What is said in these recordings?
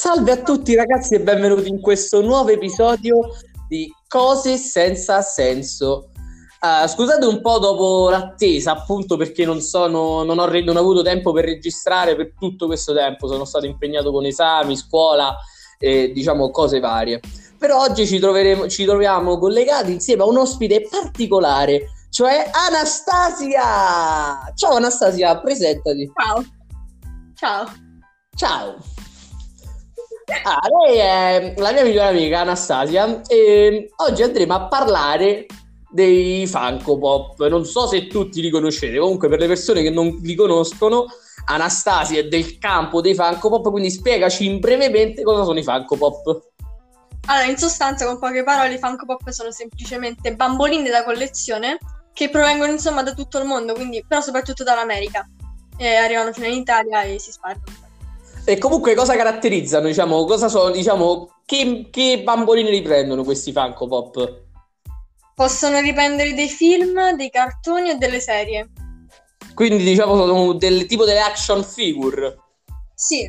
Salve a tutti ragazzi e benvenuti in questo nuovo episodio di Cose senza senso. Uh, scusate un po' dopo l'attesa, appunto perché non, sono, non, ho, non ho avuto tempo per registrare per tutto questo tempo, sono stato impegnato con esami, scuola e diciamo cose varie. Però oggi ci, ci troviamo collegati insieme a un ospite particolare, cioè Anastasia! Ciao Anastasia, presentati. Ciao. Ciao. Ciao. Ah, lei è la mia migliore amica Anastasia e oggi andremo a parlare dei Funko Pop. Non so se tutti li conoscete, comunque per le persone che non li conoscono, Anastasia è del campo dei Funko Pop, quindi spiegaci brevemente cosa sono i Funko Pop. Allora, in sostanza, con poche parole, i Funko Pop sono semplicemente bamboline da collezione che provengono insomma da tutto il mondo, quindi però soprattutto dall'America. E arrivano fino in Italia e si spargono. E comunque cosa caratterizzano, diciamo, cosa sono, diciamo, che, che bamboline riprendono questi Funko Pop? Possono riprendere dei film, dei cartoni e delle serie. Quindi diciamo sono del tipo delle action figure. Sì.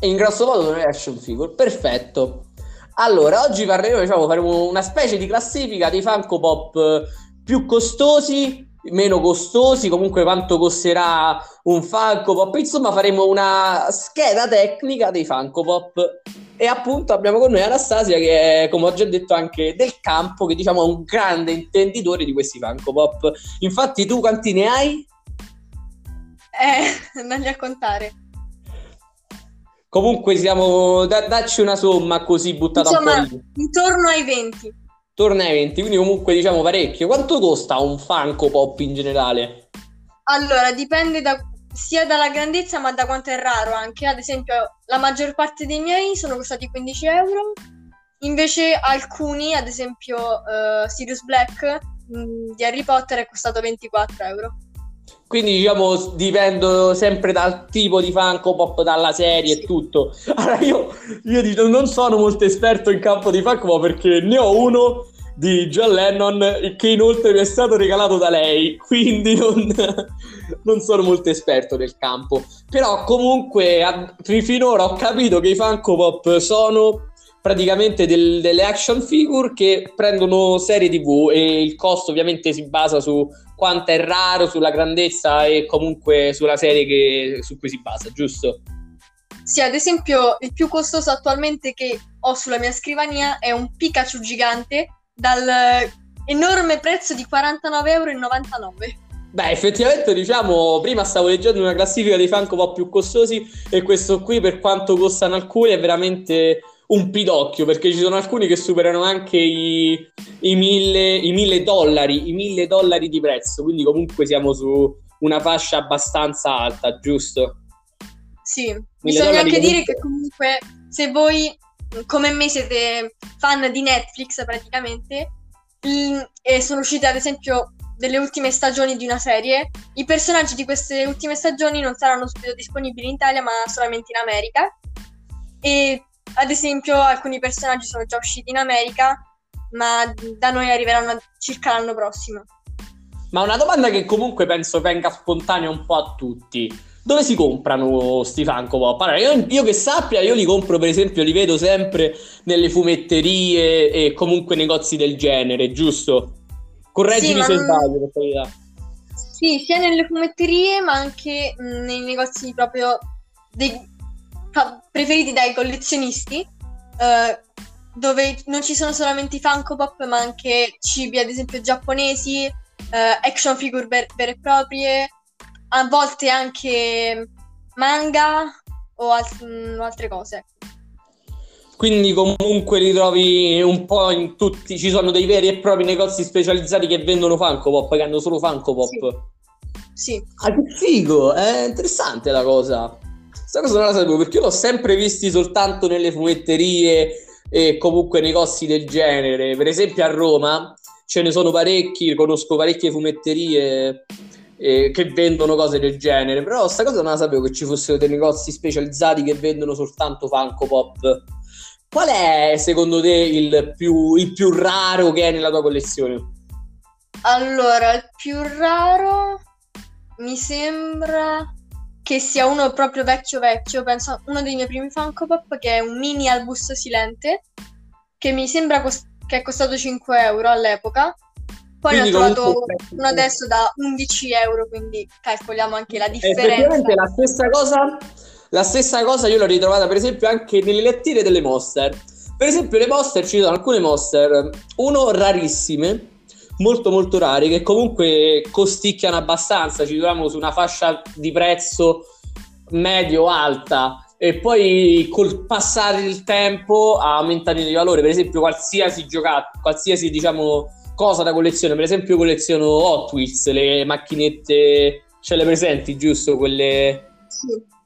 E in grosso modo sono le action figure. Perfetto. Allora, oggi parleremo, diciamo, faremo una specie di classifica dei Funko Pop più costosi meno costosi, comunque quanto costerà un Funko Pop, insomma faremo una scheda tecnica dei Funko Pop e appunto abbiamo con noi Anastasia che è, come ho già detto, anche del campo, che diciamo è un grande intenditore di questi Funko Pop. Infatti tu quanti ne hai? Eh, non li a contare. Comunque siamo, da, dacci una somma così buttata Insomma, un po' lì. intorno ai 20 torna a eventi, quindi comunque diciamo parecchio. Quanto costa un Funko Pop in generale? Allora, dipende da, sia dalla grandezza ma da quanto è raro anche. Ad esempio, la maggior parte dei miei sono costati 15 euro, invece alcuni, ad esempio uh, Sirius Black mh, mm, di Harry Potter, è costato 24 euro. Quindi diciamo dipendo sempre dal tipo di Funko Pop, dalla serie e tutto. Allora io, io non sono molto esperto in campo di Funko Pop perché ne ho uno di John Lennon che inoltre mi è stato regalato da lei, quindi non, non sono molto esperto nel campo. Però comunque a, finora ho capito che i Funko Pop sono praticamente del, delle action figure che prendono serie tv e il costo ovviamente si basa su quanto è raro, sulla grandezza e comunque sulla serie che, su cui si basa, giusto? Sì, ad esempio il più costoso attualmente che ho sulla mia scrivania è un Pikachu gigante dal enorme prezzo di 49,99 euro. Beh, effettivamente, diciamo, prima stavo leggendo una classifica dei Funko Pop più costosi e questo qui, per quanto costano alcuni, è veramente un pidocchio perché ci sono alcuni che superano anche i, i, mille, i mille dollari, i mille dollari di prezzo, quindi comunque siamo su una fascia abbastanza alta, giusto? Sì, bisogna anche comunque... dire che comunque se voi come me siete fan di Netflix praticamente e sono uscite ad esempio delle ultime stagioni di una serie, i personaggi di queste ultime stagioni non saranno subito disponibili in Italia ma solamente in America e ad esempio, alcuni personaggi sono già usciti in America, ma da noi arriveranno circa l'anno prossimo. Ma una domanda che comunque penso venga spontanea un po' a tutti. Dove si comprano sti Funko? Allora, io, io, che sappia, io li compro per esempio, li vedo sempre nelle fumetterie e comunque negozi del genere, giusto? Correggimi sì, se sbaglio, per carità. Sì, sia nelle fumetterie ma anche mh, nei negozi proprio dei, preferiti dai collezionisti, eh, dove non ci sono solamente i Funko Pop, ma anche cibi, ad esempio giapponesi, eh, action figure vere e proprie, a volte anche manga o alt- mm, altre cose. Quindi comunque li trovi un po' in tutti, ci sono dei veri e propri negozi specializzati che vendono Funko Pop, che hanno solo Funko Pop. Sì. sì. Ah, che figo, è interessante la cosa. Questa cosa non la sapevo perché io l'ho sempre visti soltanto nelle fumetterie e comunque negozi del genere. Per esempio a Roma ce ne sono parecchi, conosco parecchie fumetterie eh, che vendono cose del genere, però questa cosa non la sapevo che ci fossero dei negozi specializzati che vendono soltanto Funko Pop. Qual è secondo te il più, il più raro che è nella tua collezione? Allora, il più raro mi sembra che sia uno proprio vecchio vecchio, penso uno dei miei primi Funko Pop che è un mini Albus Silente, che mi sembra cost- che è costato 5 euro all'epoca. Poi quindi ne ho trovato uno adesso da 11 euro, quindi calcoliamo anche la differenza. Effettivamente la stessa cosa, la stessa cosa io l'ho ritrovata per esempio anche nelle lettine delle Monster. Per esempio le Monster ci sono alcune Monster, uno rarissime, molto molto rare, che comunque costicchiano abbastanza, ci troviamo su una fascia di prezzo medio-alta e poi col passare del tempo aumentano di valore. Per esempio, qualsiasi giocato, qualsiasi diciamo cosa da collezione, per esempio, colleziono Hot Wheels, le macchinette, ce le presenti, giusto? Quelle. Sì.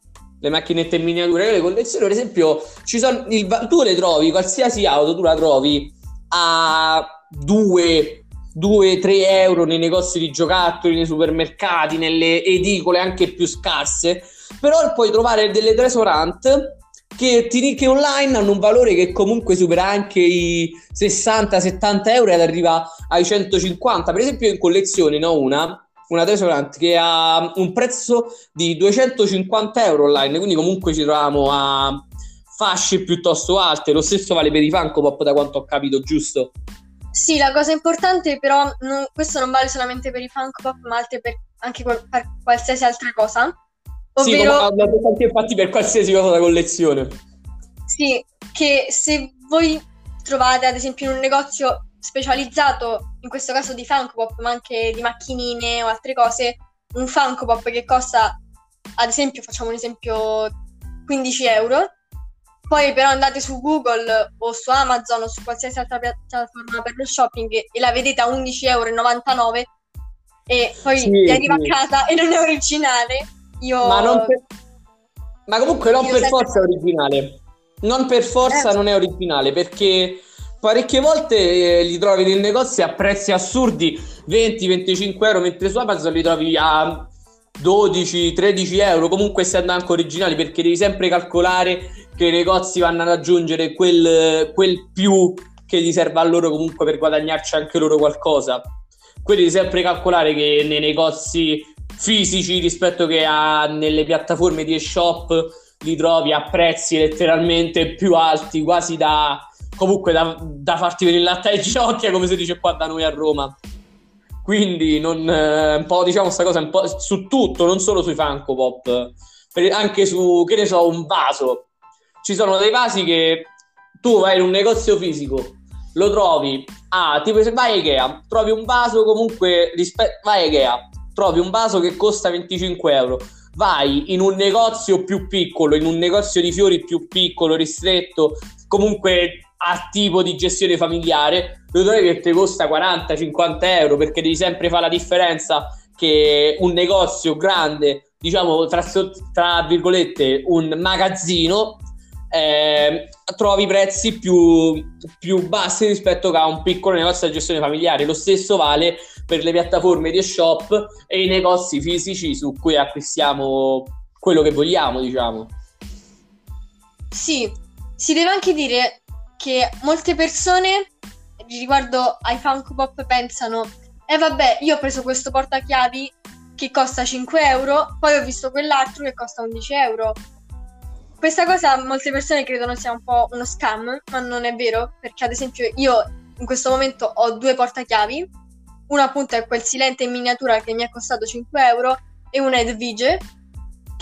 Le macchinette in miniatura, io le colleziono, per esempio, ci sono il, tu le trovi, qualsiasi auto tu la trovi a 2, 2-3 euro nei negozi di giocattoli, nei supermercati, nelle edicole anche più scarse però puoi trovare delle tresorant che, che online hanno un valore che comunque supera anche i 60-70 euro ed arriva ai 150. Per esempio in collezione ne ho una, una tresorant che ha un prezzo di 250 euro online, quindi comunque ci troviamo a fasce piuttosto alte. Lo stesso vale per i Funko Pop da quanto ho capito, giusto? Sì, la cosa importante però, non, questo non vale solamente per i Funko Pop, ma anche per, anche per qualsiasi altra cosa. Ovvero... Sì, come anche infatti per qualsiasi cosa da collezione. Sì, che se voi trovate ad esempio in un negozio specializzato, in questo caso di Funko Pop, ma anche di macchinine o altre cose, un Funko Pop che costa, ad esempio, facciamo un esempio, 15 euro, poi però andate su Google o su Amazon o su qualsiasi altra piattaforma per lo shopping e la vedete a 11,99 euro e poi sì, vi arriva sì. a casa e non è originale, io... Ma, per... Ma comunque non per forza è originale. Non per forza eh. non è originale perché parecchie volte eh, li trovi nel negozio a prezzi assurdi 20-25 euro mentre su Amazon li trovi a 12-13 euro comunque essendo anche originali perché devi sempre calcolare che i negozi vanno ad aggiungere quel, quel più che gli serve a loro comunque per guadagnarci anche loro qualcosa quindi devi sempre calcolare che nei negozi fisici rispetto che a nelle piattaforme di e-shop li trovi a prezzi letteralmente più alti, quasi da comunque da, da farti venire il latte ai ginocchia, come si dice qua da noi a Roma. Quindi non, eh, un po' diciamo questa cosa un po' su tutto, non solo sui Funko Pop, anche su che ne so, un vaso. Ci sono dei vasi che tu vai in un negozio fisico, lo trovi a tipo se vai a Ikea, trovi un vaso comunque rispetto vai a Ikea, trovi un vaso che costa 25 euro, vai in un negozio più piccolo, in un negozio di fiori più piccolo, ristretto, comunque a tipo di gestione familiare, lo trovi che ti costa 40-50 euro perché devi sempre fare la differenza che un negozio grande, diciamo tra, tra virgolette, un magazzino eh, trovi prezzi più, più, bassi rispetto a un piccolo negozio di gestione familiare. Lo stesso vale per le piattaforme di shop e i negozi fisici su cui acquistiamo quello che vogliamo, diciamo. Sì, si deve anche dire che molte persone riguardo ai Funko Pop pensano eh vabbè, io ho preso questo portachiavi che costa 5 euro, poi ho visto quell'altro che costa 11 euro. Questa cosa molte persone credono sia un po' uno scam, ma non è vero, perché ad esempio io in questo momento ho due portachiavi, uno appunto è quel silente in miniatura che mi è costato 5 euro e una è Edvige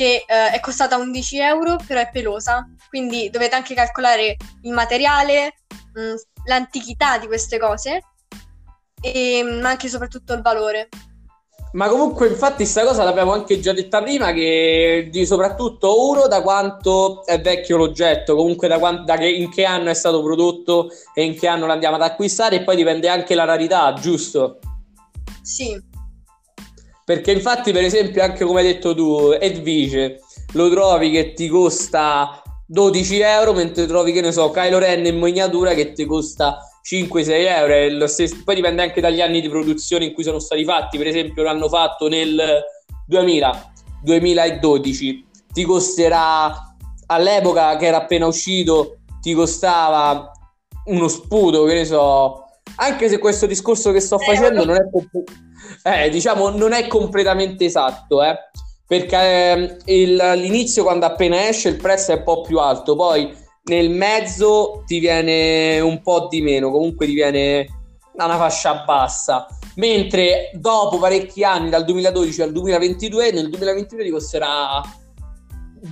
che eh, è costata 11 euro però è pelosa, quindi dovete anche calcolare il materiale, mh, mm, l'antichità di queste cose e mh, anche e soprattutto il valore. Ma comunque, infatti, questa cosa l'abbiamo anche già detta prima, che di soprattutto uno da quanto è vecchio l'oggetto, comunque da, quant- da che, in che anno è stato prodotto e in che anno lo andiamo ad acquistare, e poi dipende anche la rarità, giusto? Sì. Perché infatti, per esempio, anche come hai detto tu, Edvice, lo trovi che ti costa 12 euro, mentre trovi, che ne so, Kylo Ren in miniatura che ti costa 5-6 euro. Stesso, poi dipende anche dagli anni di produzione in cui sono stati fatti. Per esempio, l'hanno fatto nel 2000, 2012. Ti costerà all'epoca che era appena uscito, ti costava uno sputo, che ne so. Anche se questo discorso che sto eh, facendo non è, eh, diciamo, non è completamente esatto, eh. perché eh, il, all'inizio quando appena esce il prezzo è un po' più alto, poi nel mezzo ti viene un po' di meno, comunque ti viene una fascia bassa, mentre dopo parecchi anni, dal 2012 al 2022, nel 2022 ti costerà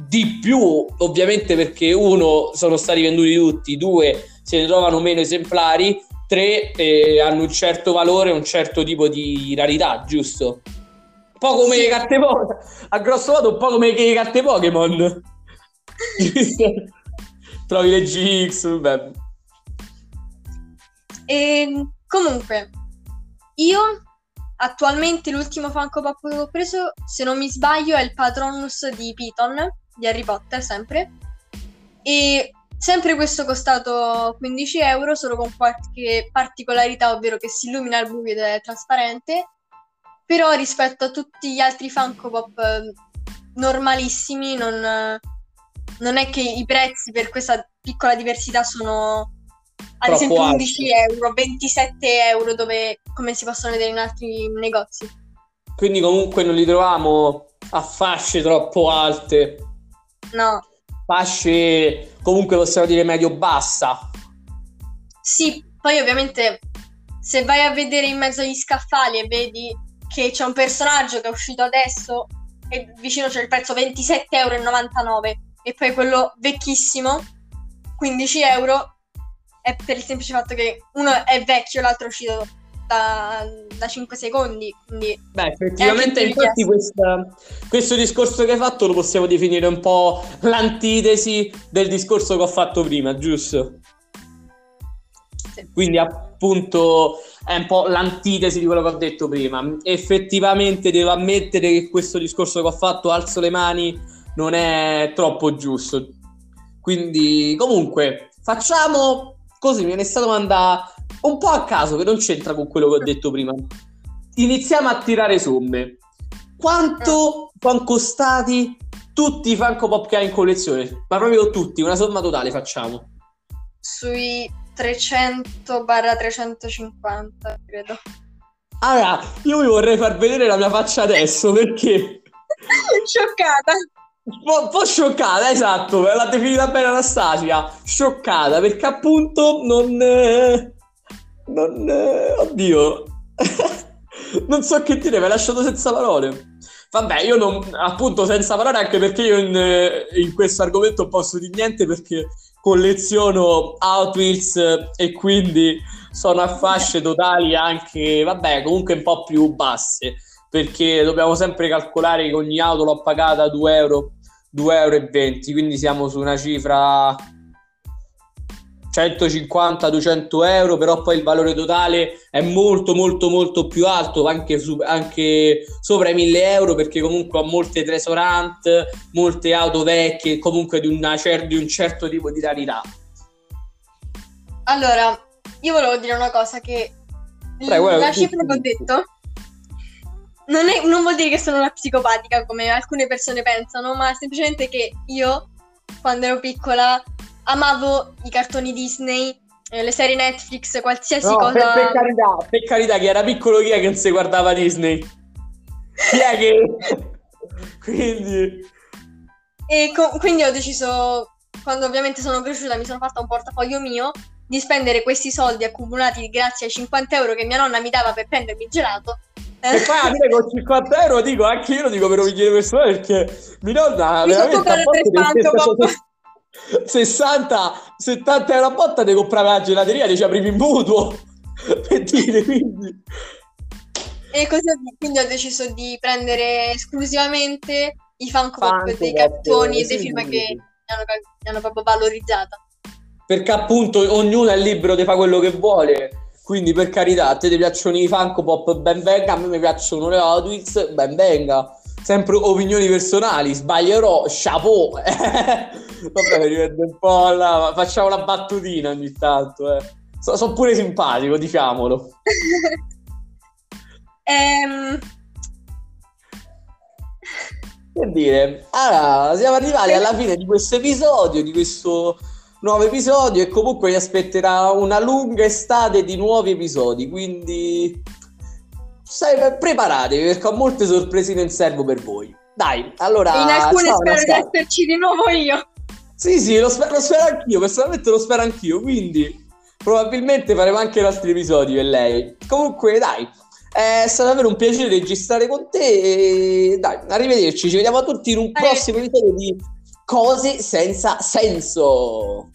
di più, ovviamente perché uno sono stati venduti tutti, due se ne trovano meno esemplari, tre eh, hanno un certo valore, un certo tipo di rarità, giusto? Un po' come sì. le carte Pokémon, a grosso modo un po' come le carte Pokémon. Trovi le GX, vabbè. E, ehm, comunque, io attualmente l'ultimo Funko Pop che ho preso, se non mi sbaglio, è il Patronus di Piton, di Harry Potter, sempre. E sempre questo costato 15 euro, solo con qualche particolarità, ovvero che si illumina al buio ed è trasparente però rispetto a tutti gli altri Funko Pop eh, normalissimi non, non è che i prezzi per questa piccola diversità sono ad Troppo esempio 11 alti. euro, 27 euro dove come si possono vedere in altri negozi. Quindi comunque non li troviamo a fasce troppo alte. No. Fasce comunque possiamo dire medio-bassa. Sì, poi ovviamente se vai a vedere in mezzo agli scaffali e vedi che c'è un personaggio che è uscito adesso e vicino c'è il prezzo 27,99 euro e poi quello vecchissimo 15 euro è per il semplice fatto che uno è vecchio l'altro è uscito da, da 5 secondi quindi beh effettivamente infatti questa, questo discorso che hai fatto lo possiamo definire un po' l'antitesi del discorso che ho fatto prima giusto? Sì. quindi appunto è un po' l'antitesi di quello che ho detto prima. Effettivamente devo ammettere che questo discorso che ho fatto, alzo le mani, non è troppo giusto. Quindi, comunque, facciamo così. Mi viene stata domanda un po' a caso, che non c'entra con quello che ho detto prima. Iniziamo a tirare somme. Quanto sono costati tutti i Funko Pop che hai in collezione? Ma proprio tutti, una somma totale facciamo. Sui 300 barra 350, credo. Allora, io vi vorrei far vedere la mia faccia adesso perché... scioccata. Un po', un po' scioccata, esatto, l'ha definita bene Anastasia. Scioccata perché appunto non... Eh, non... Eh, oddio. non so che dire, mi hai lasciato senza parole. Vabbè, io non, appunto senza parole anche perché io in, eh, in questo argomento non posso dire niente perché colleziono Hot Wheels e quindi sono a fasce totali anche, vabbè, comunque un po' più basse, perché dobbiamo sempre calcolare che ogni auto l'ho pagata 2 euro, 2,20 euro, quindi siamo su una cifra 150-200 euro, però poi il valore totale è molto molto molto più alto, anche, su, anche sopra i 1000 euro, perché comunque ho molte tresorant, molte auto vecchie, comunque di, una, di un certo tipo di rarità. Allora, io volevo dire una cosa che Prego, la cifra che ho detto non, è, non vuol dire che sono una psicopatica come alcune persone pensano, ma semplicemente che io quando ero piccola amavo i cartoni Disney, eh, le serie Netflix, qualsiasi no, cosa. Per, per, carità, per carità, chi era piccolo chi è che non si guardava Disney? Chi è che... quindi... E co- quindi ho deciso, quando ovviamente sono cresciuta, mi sono fatta un portafoglio mio, di spendere questi soldi accumulati grazie ai 50 euro che mia nonna mi dava per prendermi il gelato. E poi a me con 50 euro dico, anche io lo dico per un milione di persone perché mi nonna mi veramente a volte 60, 70 euro a botta ti compravi la gelateria, ti ci aprivi in mutuo per dire quindi. E così quindi ho deciso di prendere esclusivamente i Funko Pop dei cartoni e dei film che mi hanno, mi hanno proprio valorizzata. Perché appunto ognuno è libero di fare quello che vuole. Quindi per carità, a te ti piacciono i Funko Pop, ben venga, a me mi piacciono le Hot Wheels, ben venga. Sempre opinioni personali, sbaglierò, chapeau. Vabbè, mi rivede un po' là, facciamo la battutina ogni tanto. Eh. Sono so pure simpatico, diciamolo. ehm... Che dire, allora, siamo arrivati alla fine di questo episodio, di questo nuovo episodio e comunque vi aspetterà una lunga estate di nuovi episodi, quindi preparatevi perché ho molte sorpresine in serbo per voi. Dai, allora... In alcune spero di esserci di nuovo io. Sì, sì, lo spero, lo spero anch'io, personalmente lo spero anch'io, quindi probabilmente faremo anche i nostri episodi per lei. Comunque, dai, è stato davvero un piacere registrare con te e dai, arrivederci, ci vediamo tutti in un prossimo episodio di Cose senza senso.